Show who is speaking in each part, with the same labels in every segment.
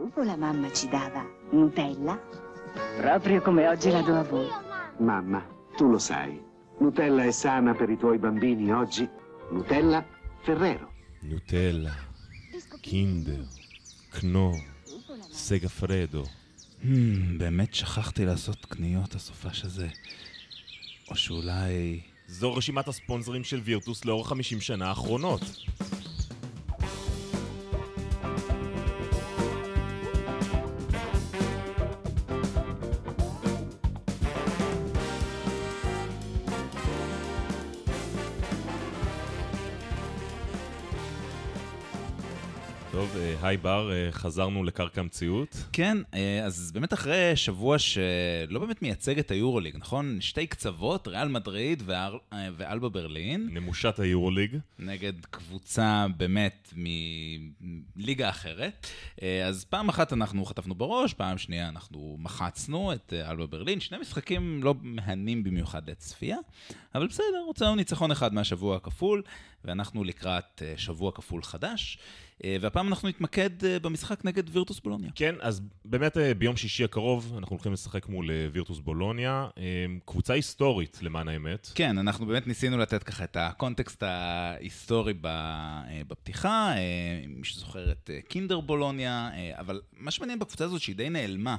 Speaker 1: sugo la mamma ci dava Nutella, proprio come oggi la do a voi.
Speaker 2: Mamma, tu lo sai. Nutella è sana per i tuoi bambini oggi. Nutella Ferrero.
Speaker 3: נוטלה, קינדר, קנור, סגה פרדו.
Speaker 4: Hmm, באמת שכחתי לעשות קניות הסופש הזה. או שאולי...
Speaker 3: זו רשימת הספונסרים של וירטוס לאורך 50 שנה האחרונות. טוב, אה, היי בר, אה, חזרנו לקרקע המציאות.
Speaker 4: כן, אה, אז באמת אחרי שבוע שלא באמת מייצג את היורוליג, נכון? שתי קצוות, ריאל מדריד ואל- ואלבה ברלין,
Speaker 3: נמושת היורוליג.
Speaker 4: נגד קבוצה באמת מליגה אחרת. אז פעם אחת אנחנו חטפנו בראש, פעם שנייה אנחנו מחצנו את אלבה ברלין. שני משחקים לא מהנים במיוחד לצפייה, אבל בסדר, הוצאנו ניצחון אחד מהשבוע הכפול, ואנחנו לקראת שבוע כפול חדש. אה, והפעם אנחנו נתמקד אה, במשחק נגד וירטוס בולוניה.
Speaker 3: כן, אז באמת אה, ביום שישי הקרוב אנחנו הולכים לשחק מול וירטוס בולוניה. קבוצה היסטורית, למען האמת.
Speaker 4: כן, אנחנו באמת ניסינו לתת ככה את הקונטקסט ההיסטורי בפתיחה, מי שזוכר את קינדר בולוניה, אבל מה שמעניין בקבוצה הזאת שהיא די נעלמה.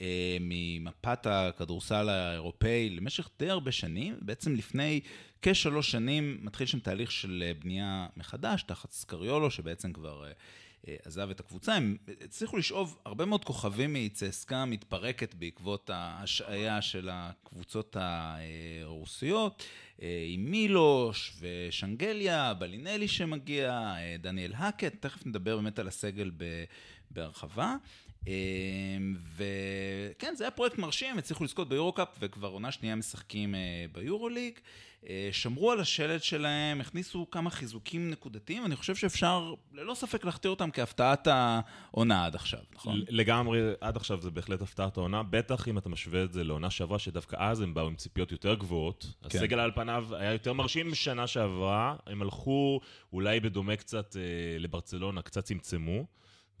Speaker 4: אה, ממפת הכדורסל האירופאי למשך די הרבה שנים, בעצם לפני כשלוש שנים מתחיל שם תהליך של אה, בנייה מחדש, תחת סקריולו, שבעצם כבר אה, עזב את הקבוצה. הם הצליחו לשאוב הרבה מאוד כוכבים מצסקה מתפרקת בעקבות ההשעיה של הקבוצות הרוסיות, עם מילוש ושנגליה, בלינלי שמגיע, דניאל האקט, תכף נדבר באמת על הסגל בהרחבה. אה, וכן, זה היה פרויקט מרשים, הצליחו לזכות ביורו-קאפ וכבר עונה שנייה משחקים אה, ביורו-ליג. אה, שמרו על השלד שלהם, הכניסו כמה חיזוקים נקודתיים, אני חושב שאפשר ללא ספק להכתיר אותם כהפתעת העונה עד עכשיו, נכון?
Speaker 3: לגמרי, עד עכשיו זה בהחלט הפתעת העונה, בטח אם אתה משווה את זה לעונה שעברה, שדווקא אז הם באו עם ציפיות יותר גבוהות.
Speaker 4: כן.
Speaker 3: הסגל על פניו היה יותר מרשים משנה שעברה, הם הלכו אולי בדומה קצת אה, לברצלונה, קצת צמצמו,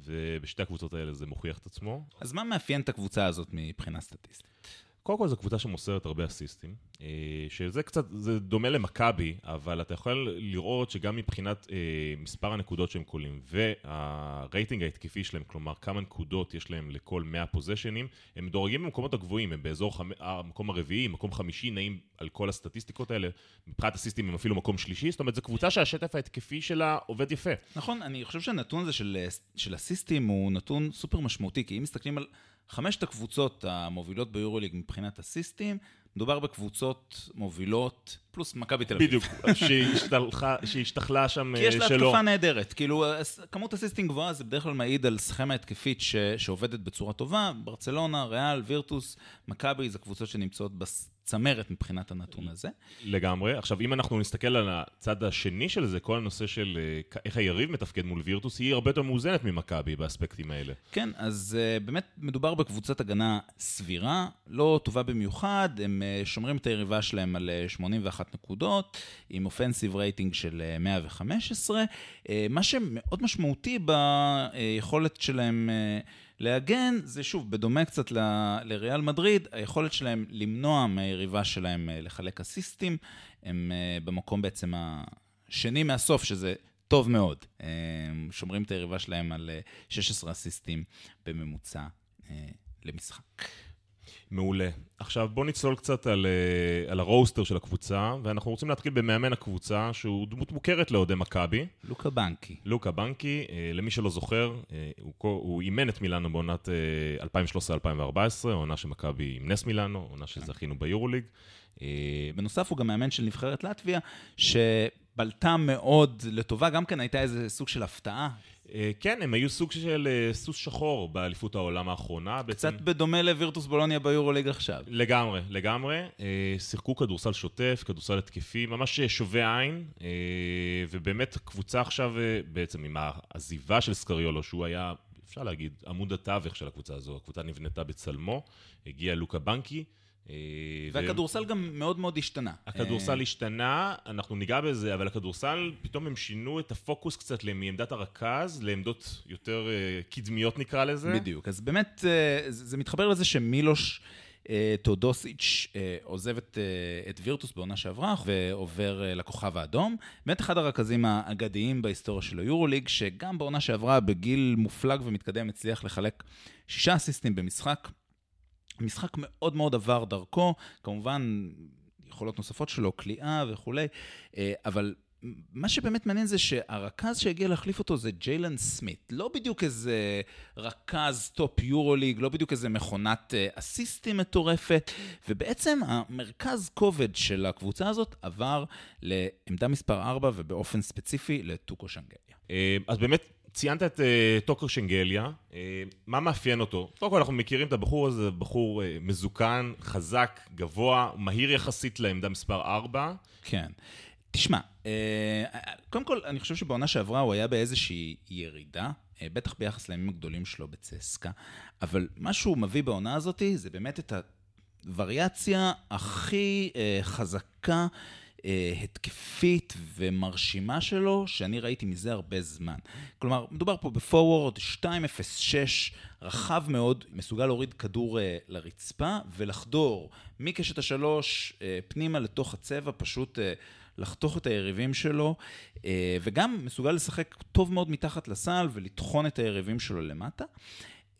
Speaker 3: ובשתי הקבוצות האלה זה מוכיח את עצמו.
Speaker 4: אז מה מאפיין את הקבוצה הזאת מבחינה סטטיסטית?
Speaker 3: קודם כל זו קבוצה שמוסרת הרבה אסיסטים, אה, שזה קצת, זה דומה למכבי, אבל אתה יכול לראות שגם מבחינת אה, מספר הנקודות שהם קולים והרייטינג ההתקפי שלהם, כלומר כמה נקודות יש להם לכל 100 פוזיישנים, הם מדורגים במקומות הגבוהים, הם באזור חמ... המקום הרביעי, מקום חמישי, נעים על כל הסטטיסטיקות האלה, מבחינת אסיסטים הם אפילו מקום שלישי, זאת אומרת זו קבוצה שהשטף ההתקפי שלה עובד יפה.
Speaker 4: נכון, אני חושב שהנתון הזה של, של אסיסטים הוא נתון סופר משמעותי, כי אם מסתכלים על חמשת הקבוצות המובילות ביורוליג מבחינת אסיסטים, מדובר בקבוצות מובילות, פלוס מכבי תל אביב.
Speaker 3: בדיוק, שהשתלחה- שהשתכלה שם
Speaker 4: כי יש לה
Speaker 3: אה, שלא.
Speaker 4: התקפה נהדרת. כאילו, כמות אסיסטים גבוהה זה בדרך כלל מעיד על סכמה התקפית ש... שעובדת בצורה טובה. ברצלונה, ריאל, וירטוס, מכבי, זה קבוצות שנמצאות בצמרת מבחינת הנתון הזה.
Speaker 3: לגמרי. עכשיו, אם אנחנו נסתכל על הצד השני של זה, כל הנושא של אה, איך היריב מתפקד מול וירטוס, היא הרבה יותר מאוזנת ממכבי באספקטים האלה.
Speaker 4: כן, אז uh, באמת מדובר בקבוצת הגנה סבירה, לא טובה במיוחד, הם uh, שומרים את היריבה שלהם על uh, 81 נקודות, עם אופנסיב רייטינג של uh, 115. Uh, מה שמאוד משמעותי ביכולת שלהם להגן, זה שוב, בדומה קצת ל- לריאל מדריד, היכולת שלהם למנוע מהיריבה שלהם uh, לחלק אסיסטים, הם uh, במקום בעצם השני מהסוף, שזה טוב מאוד. אה, שומרים את היריבה שלהם על אה, 16 אסיסטים בממוצע אה, למשחק.
Speaker 3: מעולה. עכשיו בוא נצלול קצת על, אה, על הרוסטר של הקבוצה, ואנחנו רוצים להתחיל במאמן הקבוצה, שהוא דמות מוכרת לאוהדי מכבי,
Speaker 4: לוקה בנקי.
Speaker 3: לוקה בנקי. אה, למי שלא זוכר, אה, הוא, הוא אימן את מילאנו בעונת אה, 2013-2014, עונה שמכבי עם נס מילאנו, עונה שזכינו ביורוליג.
Speaker 4: בנוסף, הוא גם מאמן של נבחרת לטביה, שבלטה מאוד לטובה, גם כן הייתה איזה סוג של הפתעה.
Speaker 3: אה, כן, הם היו סוג של אה, סוס שחור באליפות העולם האחרונה. בעצם...
Speaker 4: קצת בדומה לווירטוס בולוניה ביורוליג עכשיו.
Speaker 3: לגמרי, לגמרי. אה, שיחקו כדורסל שוטף, כדורסל התקפי, ממש שובה עין, ובאמת קבוצה עכשיו, בעצם עם העזיבה של סקריולו, שהוא היה, אפשר להגיד, עמוד התווך של הקבוצה הזו, הקבוצה נבנתה בצלמו, הגיע לוקה בנקי, אה,
Speaker 4: והכדורסל גם מאוד מאוד השתנה.
Speaker 3: הכדורסל
Speaker 4: אה,
Speaker 3: השתנה, אנחנו ניגע בזה, אבל הכדורסל, פתאום הם שינו את הפוקוס קצת מעמדת הרכז לעמדות יותר אה, קדמיות נקרא לזה.
Speaker 4: בדיוק, אז באמת זה מתחבר לזה שמילוש טאודוסיץ' אה, עוזב את, את וירטוס בעונה שעברה ועובר לכוכב האדום. באמת אחד הרכזים האגדיים בהיסטוריה של היורוליג, שגם בעונה שעברה בגיל מופלג ומתקדם הצליח לחלק שישה אסיסטים במשחק. משחק מאוד מאוד עבר דרכו, כמובן יכולות נוספות שלו, קליעה וכולי, אה, אבל מה שבאמת מעניין זה שהרכז שהגיע להחליף אותו זה ג'יילן סמית'. לא בדיוק איזה רכז טופ יורוליג, לא בדיוק איזה מכונת אה, אסיסטים מטורפת, ובעצם המרכז כובד של הקבוצה הזאת עבר לעמדה מספר 4 ובאופן ספציפי לטוקו שנגליה.
Speaker 3: אה, אז באמת, ציינת את uh, טוקר שנגליה, uh, מה מאפיין אותו? קודם כל אנחנו מכירים את הבחור הזה, בחור uh, מזוקן, חזק, גבוה, מהיר יחסית לעמדה מספר 4.
Speaker 4: כן. תשמע, אה, קודם כל, אני חושב שבעונה שעברה הוא היה באיזושהי ירידה, אה, בטח ביחס לימים הגדולים שלו בצסקה, אבל מה שהוא מביא בעונה הזאת זה באמת את הווריאציה הכי אה, חזקה, התקפית ומרשימה שלו, שאני ראיתי מזה הרבה זמן. כלומר, מדובר פה בפורוורד 2.06, רחב מאוד, מסוגל להוריד כדור לרצפה ולחדור מקשת השלוש פנימה לתוך הצבע, פשוט... לחתוך את היריבים שלו, אה, וגם מסוגל לשחק טוב מאוד מתחת לסל ולטחון את היריבים שלו למטה.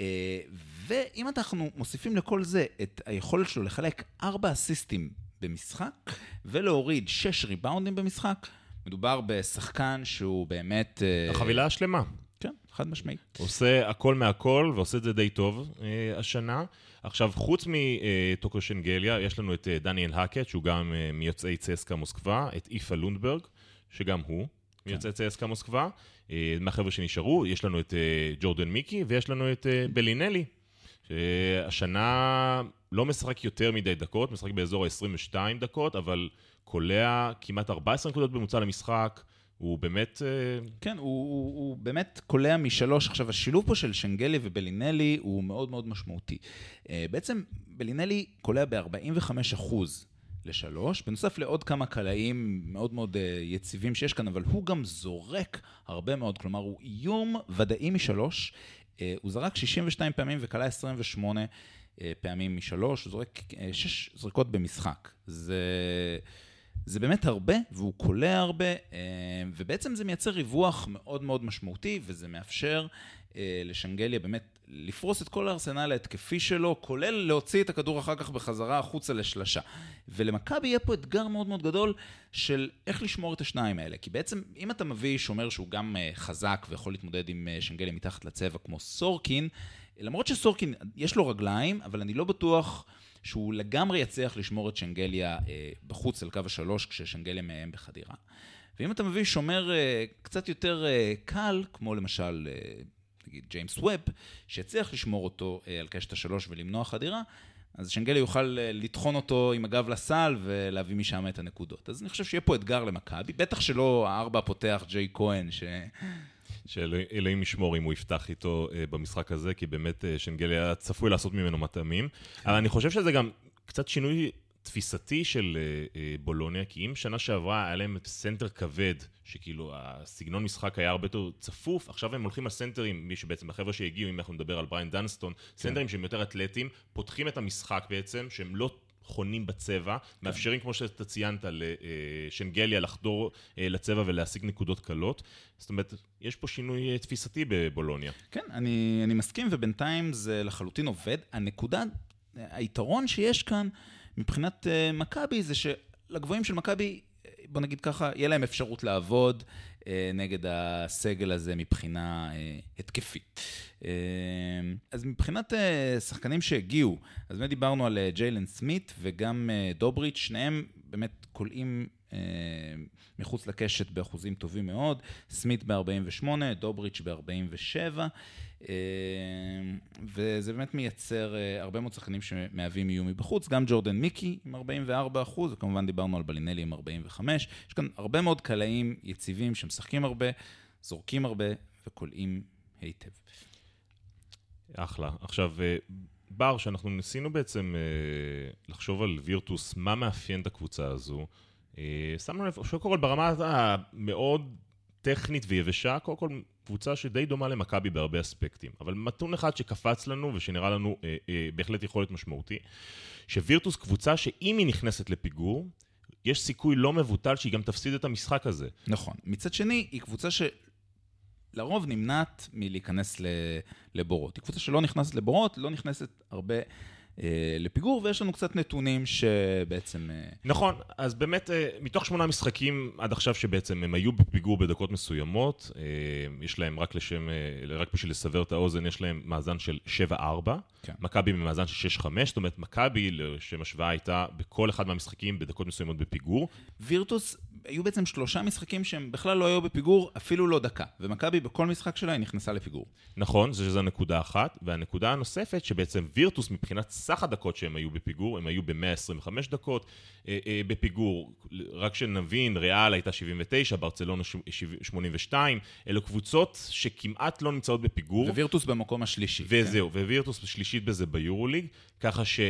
Speaker 4: אה, ואם אנחנו מוסיפים לכל זה את היכולת שלו לחלק ארבע אסיסטים במשחק ולהוריד שש ריבאונדים במשחק, מדובר בשחקן שהוא באמת...
Speaker 3: אה, החבילה השלמה.
Speaker 4: כן, חד משמעית.
Speaker 3: עושה הכל מהכל ועושה את זה די טוב השנה. עכשיו, חוץ מטוקו שנגליה, יש לנו את אה, דניאל האקט, שהוא גם אה, מיוצאי צסקה מוסקבה, את איפה לונדברג, שגם הוא כן. מיוצאי צסקה מוסקבה. אה, מהחבר'ה שנשארו, יש לנו את ג'ורדן מיקי, ויש לנו את בלינלי, שהשנה לא משחק יותר מדי דקות, משחק באזור ה-22 דקות, אבל קולע כמעט 14 נקודות בממוצע למשחק. הוא באמת... אה,
Speaker 4: כן, הוא, הוא, הוא באמת קולע משלוש. עכשיו, השילוב פה של שנגלי ובלינלי הוא מאוד מאוד משמעותי. אה, בעצם בלינלי קולע ב-45% לשלוש, בנוסף לעוד כמה קלעים מאוד מאוד אה, יציבים שיש כאן, אבל הוא גם זורק הרבה מאוד, כלומר, הוא איום ודאי משלוש. הוא זרק 62 פעמים וקלע 28 פעמים משלוש, הוא זורק שש זריקות במשחק. זה... זה באמת הרבה, והוא קולע הרבה, אה, ובעצם זה מייצר ריווח מאוד מאוד משמעותי, וזה מאפשר אה, לשנגליה באמת לפרוס את כל הארסנל ההתקפי שלו, כולל להוציא את הכדור אחר כך בחזרה החוצה לשלשה. ולמכבי יהיה פה אתגר מאוד מאוד גדול של איך לשמור את השניים האלה. כי בעצם, אם אתה מביא שומר שהוא גם אה, חזק ויכול להתמודד עם שנגליה מתחת לצבע כמו סורקין, למרות שסורקין יש לו רגליים, אבל אני לא בטוח... שהוא לגמרי יצליח לשמור את שנגליה אה, בחוץ על קו השלוש כששנגליה מאיים בחדירה. ואם אתה מביא שומר אה, קצת יותר אה, קל, כמו למשל, אה, נגיד ג'יימס ווב, שיצליח לשמור אותו אה, על קשת השלוש ולמנוע חדירה, אז שנגליה יוכל אה, לטחון אותו עם הגב לסל ולהביא משם את הנקודות. אז אני חושב שיהיה פה אתגר למכבי, בטח שלא הארבע הפותח ג'יי כהן, ש...
Speaker 3: שאלוהים ישמור אם הוא יפתח איתו uh, במשחק הזה, כי באמת אה, שנגליה היה צפוי לעשות ממנו מטעמים. אבל אני חושב שזה גם קצת שינוי תפיסתי של אה, אה, בולוניה, כי אם שנה שעברה היה להם סנטר כבד, שכאילו הסגנון משחק היה הרבה יותר צפוף, עכשיו הם הולכים על סנטרים, מי שבעצם, החבר'ה שהגיעו, אם אנחנו נדבר על בריאן דנסטון, כן. סנטרים שהם יותר אתלטיים, פותחים את המשחק בעצם, שהם לא חונים בצבע, כן. מאפשרים, כמו שאתה ציינת, לשנגליה לחדור אה, לצבע ולהשיג נקודות קלות. זאת אומרת, יש פה שינוי אה, תפיסתי בבולוניה.
Speaker 4: כן, אני, אני מסכים, ובינתיים זה לחלוטין עובד. הנקודה, היתרון שיש כאן מבחינת uh, מכבי זה שלגבוהים של מכבי, בוא נגיד ככה, יהיה להם אפשרות לעבוד. אה, נגד הסגל הזה מבחינה אה, התקפית. אה, אז מבחינת שחקנים שהגיעו, אז באמת דיברנו על ג'יילן סמית וגם דובריץ', שניהם באמת כולאים מחוץ לקשת באחוזים טובים מאוד, סמית ב-48, דובריץ' ב-47. אה, וזה באמת מייצר אה, הרבה מאוד שחקנים שמהווים איום מבחוץ, גם ג'ורדן מיקי עם 44 אחוז, וכמובן דיברנו על בלינלי עם 45. יש כאן הרבה מאוד קלעים יציבים שמשחקים הרבה, זורקים הרבה וקולעים היטב.
Speaker 3: אחלה. עכשיו, אה, בר, שאנחנו ניסינו בעצם אה, לחשוב על וירטוס, מה מאפיין את הקבוצה הזו. שמנו לב, שקודם כל ברמה המאוד טכנית ויבשה, קודם כל קבוצה שדי דומה למכבי בהרבה אספקטים. אבל נתון אחד שקפץ לנו ושנראה לנו אה, אה, בהחלט יכול להיות משמעותי, שווירטוס קבוצה שאם היא נכנסת לפיגור, יש סיכוי לא מבוטל שהיא גם תפסיד את המשחק הזה.
Speaker 4: נכון. מצד שני, היא קבוצה שלרוב נמנעת מלהיכנס לבורות. היא קבוצה שלא נכנסת לבורות, לא נכנסת הרבה לפיגור, ויש לנו קצת נתונים שבעצם... אה,
Speaker 3: נכון, אז באמת, אה, מתוך שמונה משחקים עד עכשיו שבעצם הם היו בפיגור בדקות מסוימות, יש להם רק לשם, רק בשביל לסבר את האוזן, יש להם מאזן של 7-4, כן. מכבי במאזן של 6-5, זאת אומרת, מכבי, לשם השוואה, הייתה בכל אחד מהמשחקים בדקות מסוימות בפיגור.
Speaker 4: וירטוס היו בעצם שלושה משחקים שהם בכלל לא היו בפיגור, אפילו לא דקה. ומכבי בכל משחק שלה היא נכנסה לפיגור.
Speaker 3: נכון, זו הנקודה אחת. והנקודה הנוספת, שבעצם וירטוס מבחינת סך הדקות שהם היו בפיגור, הם היו ב-125 דקות אה, אה, בפיגור. רק שנבין, ריאל הייתה 79, ברצלונה 82, אלו קבוצות שכמעט לא נמצאות בפיגור.
Speaker 4: ווירטוס במקום השלישי.
Speaker 3: וזהו, כן. ווירטוס שלישית בזה ביורוליג, ככה ש...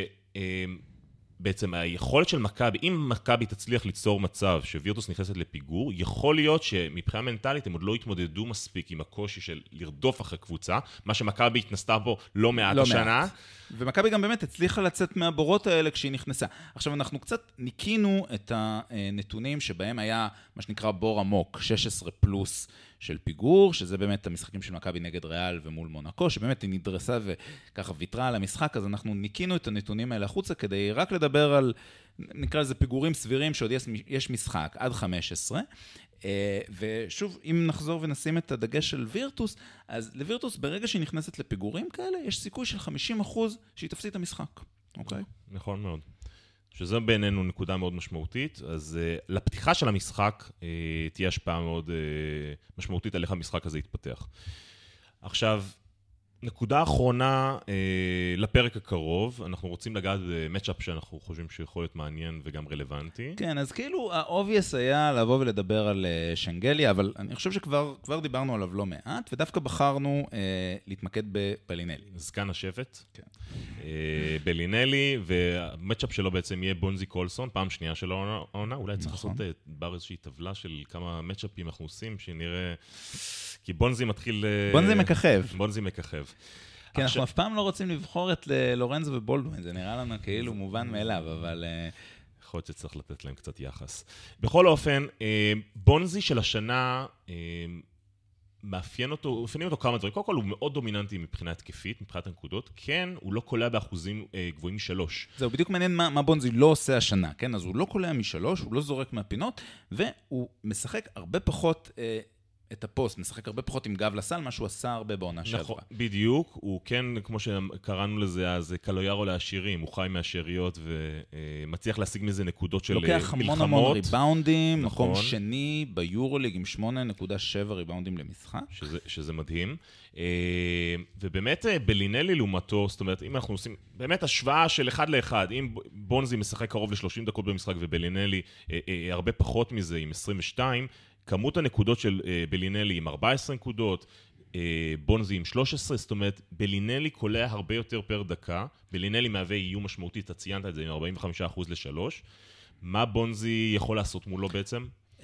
Speaker 3: בעצם היכולת של מכבי, אם מכבי תצליח ליצור מצב שווירטוס נכנסת לפיגור, יכול להיות שמבחינה מנטלית הם עוד לא התמודדו מספיק עם הקושי של לרדוף אחרי קבוצה, מה שמכבי התנסתה בו לא מעט לא השנה. מעט.
Speaker 4: ומכבי גם באמת הצליחה לצאת מהבורות האלה כשהיא נכנסה. עכשיו, אנחנו קצת ניקינו את הנתונים שבהם היה מה שנקרא בור עמוק, 16 פלוס. של פיגור, שזה באמת המשחקים של מכבי נגד ריאל ומול מונקו, שבאמת היא נדרסה וככה ויתרה על המשחק, אז אנחנו ניקינו את הנתונים האלה החוצה כדי רק לדבר על, נקרא לזה פיגורים סבירים, שעוד יש, יש משחק עד 15. Uh, אה, ושוב, אם נחזור ונשים את הדגש של וירטוס, אז לווירטוס ברגע שהיא נכנסת לפיגורים כאלה, יש סיכוי של 50% שהיא תפסיד את המשחק, אוקיי? Okay?
Speaker 3: נכון מאוד. שזו בעינינו נקודה מאוד משמעותית. אז uh, לפתיחה של המשחק uh, תהיה השפעה מאוד uh, משמעותית על איך המשחק הזה יתפתח. עכשיו, נקודה אחרונה אה, לפרק הקרוב, אנחנו רוצים לגעת במצ'אפ שאנחנו חושבים שיכול להיות מעניין וגם רלוונטי.
Speaker 4: כן, אז כאילו ה-obvious היה לבוא ולדבר על אה, שנגליה, אבל אני חושב שכבר דיברנו עליו לא מעט, ודווקא בחרנו אה, להתמקד בבלינלי.
Speaker 3: זקן השבט. כן. אה, בלינלי, והמצ'אפ שלו בעצם יהיה בונזי קולסון, פעם שנייה של העונה, אולי צריך נכון. לעשות אה, בר איזושהי טבלה של כמה מצ'אפים אנחנו עושים, שנראה... כי בונזי מתחיל...
Speaker 4: אה, בונזי מככב.
Speaker 3: בונזי מככב.
Speaker 4: כן, אנחנו אף פעם לא רוצים לבחור את אה, לורנזו ובולדווין, זה נראה לנו כאילו מובן מאליו, אבל... אה,
Speaker 3: יכול להיות שצריך לתת להם קצת יחס. בכל אופן, בונזי של השנה מאפיין אותו, מאפיינים אותו כמה דברים. קודם כל הוא מאוד דומיננטי מבחינה התקפית, מבחינת הנקודות. כן, הוא לא קולע באחוזים אה, גבוהים משלוש.
Speaker 4: זהו, בדיוק מעניין מה, מה בונזי לא עושה השנה, כן? אז הוא לא קולע משלוש, הוא לא זורק מהפינות, והוא משחק הרבה פחות... אה, את הפוסט, משחק הרבה פחות עם גב לסל, מה שהוא עשה הרבה בעונה שעברה. נכון,
Speaker 3: בדיוק. הוא כן, כמו שקראנו לזה אז, קלויארו לעשירים, הוא חי מהשאריות ומצליח להשיג מזה נקודות של מלחמות.
Speaker 4: לוקח המון המון ריבאונדים, נכון. מקום שני ביורוליג עם 8.7 ריבאונדים למשחק.
Speaker 3: שזה, שזה מדהים. אה, ובאמת אה, בלינלי לעומתו, זאת אומרת, אם אנחנו עושים באמת השוואה של אחד לאחד, אם בונזי משחק קרוב ל-30 דקות במשחק ובלינלי אה, הרבה פחות מזה עם 22, כמות הנקודות של אה, בלינלי עם 14 נקודות, אה, בונזי עם 13, זאת אומרת, בלינלי קולע הרבה יותר פר דקה, בלינלי מהווה איום משמעותי, אתה ציינת את זה, עם 45% ל-3. מה בונזי יכול לעשות מולו בעצם? Uh,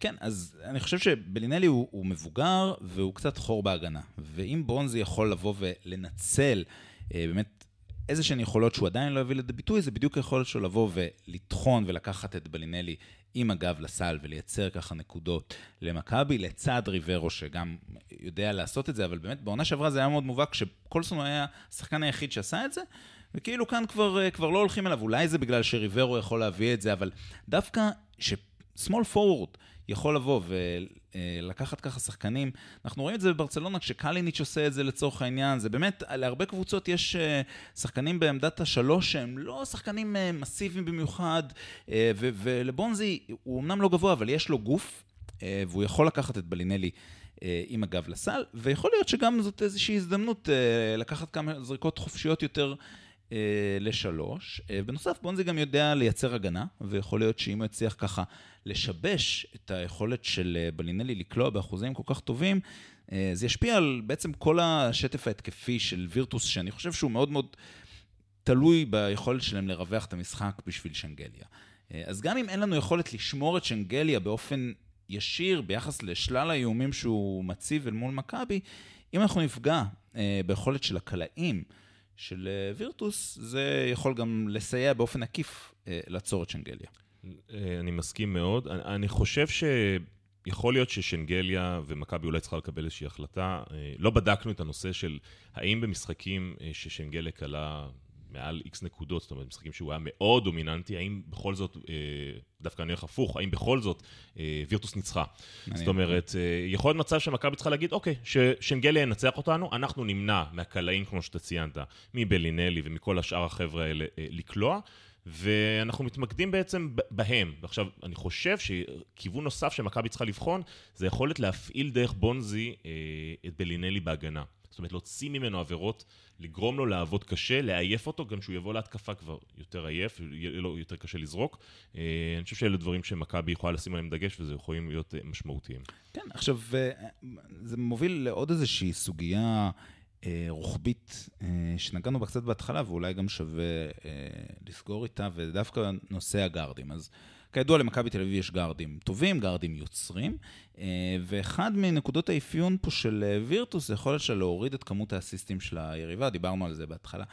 Speaker 4: כן, אז אני חושב שבלינלי הוא, הוא מבוגר והוא קצת חור בהגנה. ואם בונזי יכול לבוא ולנצל uh, באמת איזה שהן יכולות שהוא עדיין לא הביא לידי ביטוי, זה בדיוק היכולת שלו לבוא ולטחון ולקחת את בלינלי עם הגב לסל ולייצר ככה נקודות למכבי, לצד ריברו שגם יודע לעשות את זה, אבל באמת בעונה שעברה זה היה מאוד מובהק, כשקולסון היה השחקן היחיד שעשה את זה, וכאילו כאן כבר, כבר לא הולכים אליו, אולי זה בגלל שריברו יכול להביא את זה, אבל דווקא שסמול פורוורד יכול לבוא ולקחת ככה שחקנים. אנחנו רואים את זה בברצלונה כשקליניץ' עושה את זה לצורך העניין. זה באמת, להרבה קבוצות יש אה, שחקנים בעמדת השלוש שהם לא שחקנים אה, מסיביים במיוחד, אה, ולבונזי הוא אמנם לא גבוה, אבל יש לו גוף, והוא יכול לקחת את בלינלי. עם הגב לסל, ויכול להיות שגם זאת איזושהי הזדמנות לקחת כמה זריקות חופשיות יותר לשלוש. אה, בנוסף, בונזי גם יודע לייצר הגנה, ויכול להיות שאם הוא יצליח ככה לשבש את היכולת של אה, בלינלי לקלוע באחוזים כל כך טובים, זה ישפיע על בעצם כל השטף ההתקפי של וירטוס, שאני חושב שהוא מאוד מאוד תלוי ביכולת שלהם לרווח את המשחק בשביל שנגליה. אז גם אם אין לנו יכולת לשמור את שנגליה באופן ישיר ביחס לשלל האיומים שהוא מציב אל מול מכבי, אם אנחנו נפגע אה, ביכולת של הקלעים של אה, וירטוס, זה יכול גם לסייע באופן עקיף אה, לעצור את שנגליה.
Speaker 3: אה, אני מסכים מאוד. אני, חושב שיכול להיות ששנגליה ומכבי אולי צריכה לקבל איזושהי החלטה. לא בדקנו את הנושא של האם במשחקים ששנגליה כלה מעל איקס נקודות, זאת אומרת, משחקים שהוא היה מאוד דומיננטי, האם בכל זאת, אה, דווקא אני הולך הפוך, האם בכל זאת אה, וירטוס ניצחה? זאת אומרת, אה, יכול להיות מצב שמכבי צריכה להגיד, אוקיי, ששנגליה ינצח אותנו, אנחנו נמנע מהקלעים, כמו שאתה ציינת, מבלינלי ומכל השאר החבר'ה האלה לקלוע. ואנחנו מתמקדים בעצם בהם. ועכשיו, אני חושב שכיוון נוסף שמכבי צריכה לבחון, זה יכולת להפעיל דרך בונזי אה, את בלינלי בהגנה. זאת אומרת, להוציא ממנו עבירות, לגרום לו לעבוד קשה, לעייף אותו, גם כשהוא יבוא להתקפה כבר יותר עייף, יהיה לו יותר קשה לזרוק. אה, אני חושב שאלה דברים שמכבי יכולה לשים עליהם דגש, וזה יכולים להיות אה, משמעותיים.
Speaker 4: כן, עכשיו, אה, זה מוביל לעוד איזושהי סוגיה רוחבית שנגענו בה קצת בהתחלה, ואולי גם שווה לסגור איתה, ודווקא נושא הגארדים. אז כידוע למכבי תל אביב יש גארדים טובים, גארדים יוצרים, אה, ואחד מנקודות האפיון פה של אה, וירטוס זה יכולת של להוריד את כמות האסיסטים של היריבה, דיברנו על זה בהתחלה.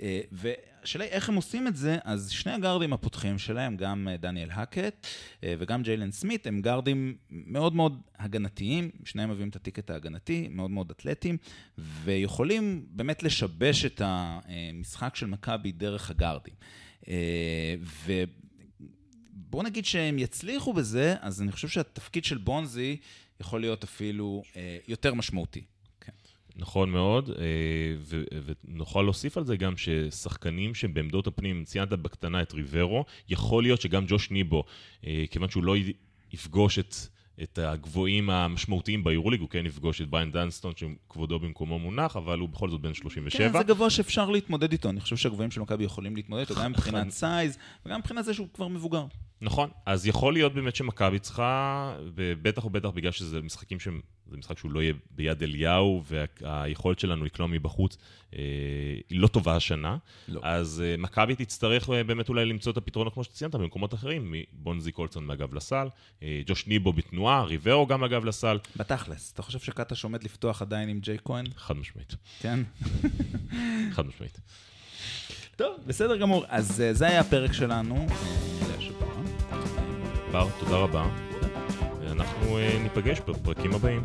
Speaker 4: אה, והשאלה היא איך הם עושים את זה, אז שני הגארדים הפותחים שלהם, גם דניאל האקט וגם ג'יילן סמית, הם גארדים מאוד מאוד הגנתיים, שניהם מביאים את הטיקט ההגנתי, מאוד מאוד אתלטיים, ויכולים באמת לשבש את המשחק של מכבי דרך הגארדים. בואו נגיד שהם יצליחו בזה, אז אני חושב שהתפקיד של בונזי יכול להיות אפילו אה, יותר משמעותי.
Speaker 3: כן. נכון מאוד, אה, ונוכל להוסיף על זה גם ששחקנים שהם בעמדות הפנים, ציינת בקטנה את ריברו, יכול להיות שגם ג'וש ניבו, אה, כיוון שהוא לא יפגוש את את הגבוהים המשמעותיים ביורוליג, הוא כן יפגוש את בריאן דנסטון, שכבודו במקומו מונח, אבל הוא בכל זאת בן 37.
Speaker 4: כן, זה גבוה שאפשר להתמודד איתו, אני חושב שהגבוהים של מכבי יכולים להתמודד איתו, גם מבחינת size, וגם מבחינת זה שהוא כבר מבוגר.
Speaker 3: נכון, אז יכול להיות באמת שמכבי צריכה, ובטח ובטח בגלל שזה משחקים שהם, זה משחק שהוא לא יהיה ביד אליהו, והיכולת שלנו לקלוע מבחוץ אה, היא לא טובה השנה. לא. אז אה, מכבי תצטרך אה, באמת אולי למצוא את הפתרונות, כמו שציינת, במקומות אחרים, מבונזי קולצון מהגב לסל, אה, ג'וש ניבו בתנועה, ריברו גם מהגב לסל.
Speaker 4: בתכלס, אתה חושב שקטש עומד לפתוח עדיין עם ג'יי כהן?
Speaker 3: חד משמעית.
Speaker 4: כן?
Speaker 3: חד משמעית.
Speaker 4: טוב, בסדר גמור. אז אה, זה היה הפרק שלנו.
Speaker 3: בר, תודה רבה. ואנחנו אה, ניפגש בפרקים הבאים.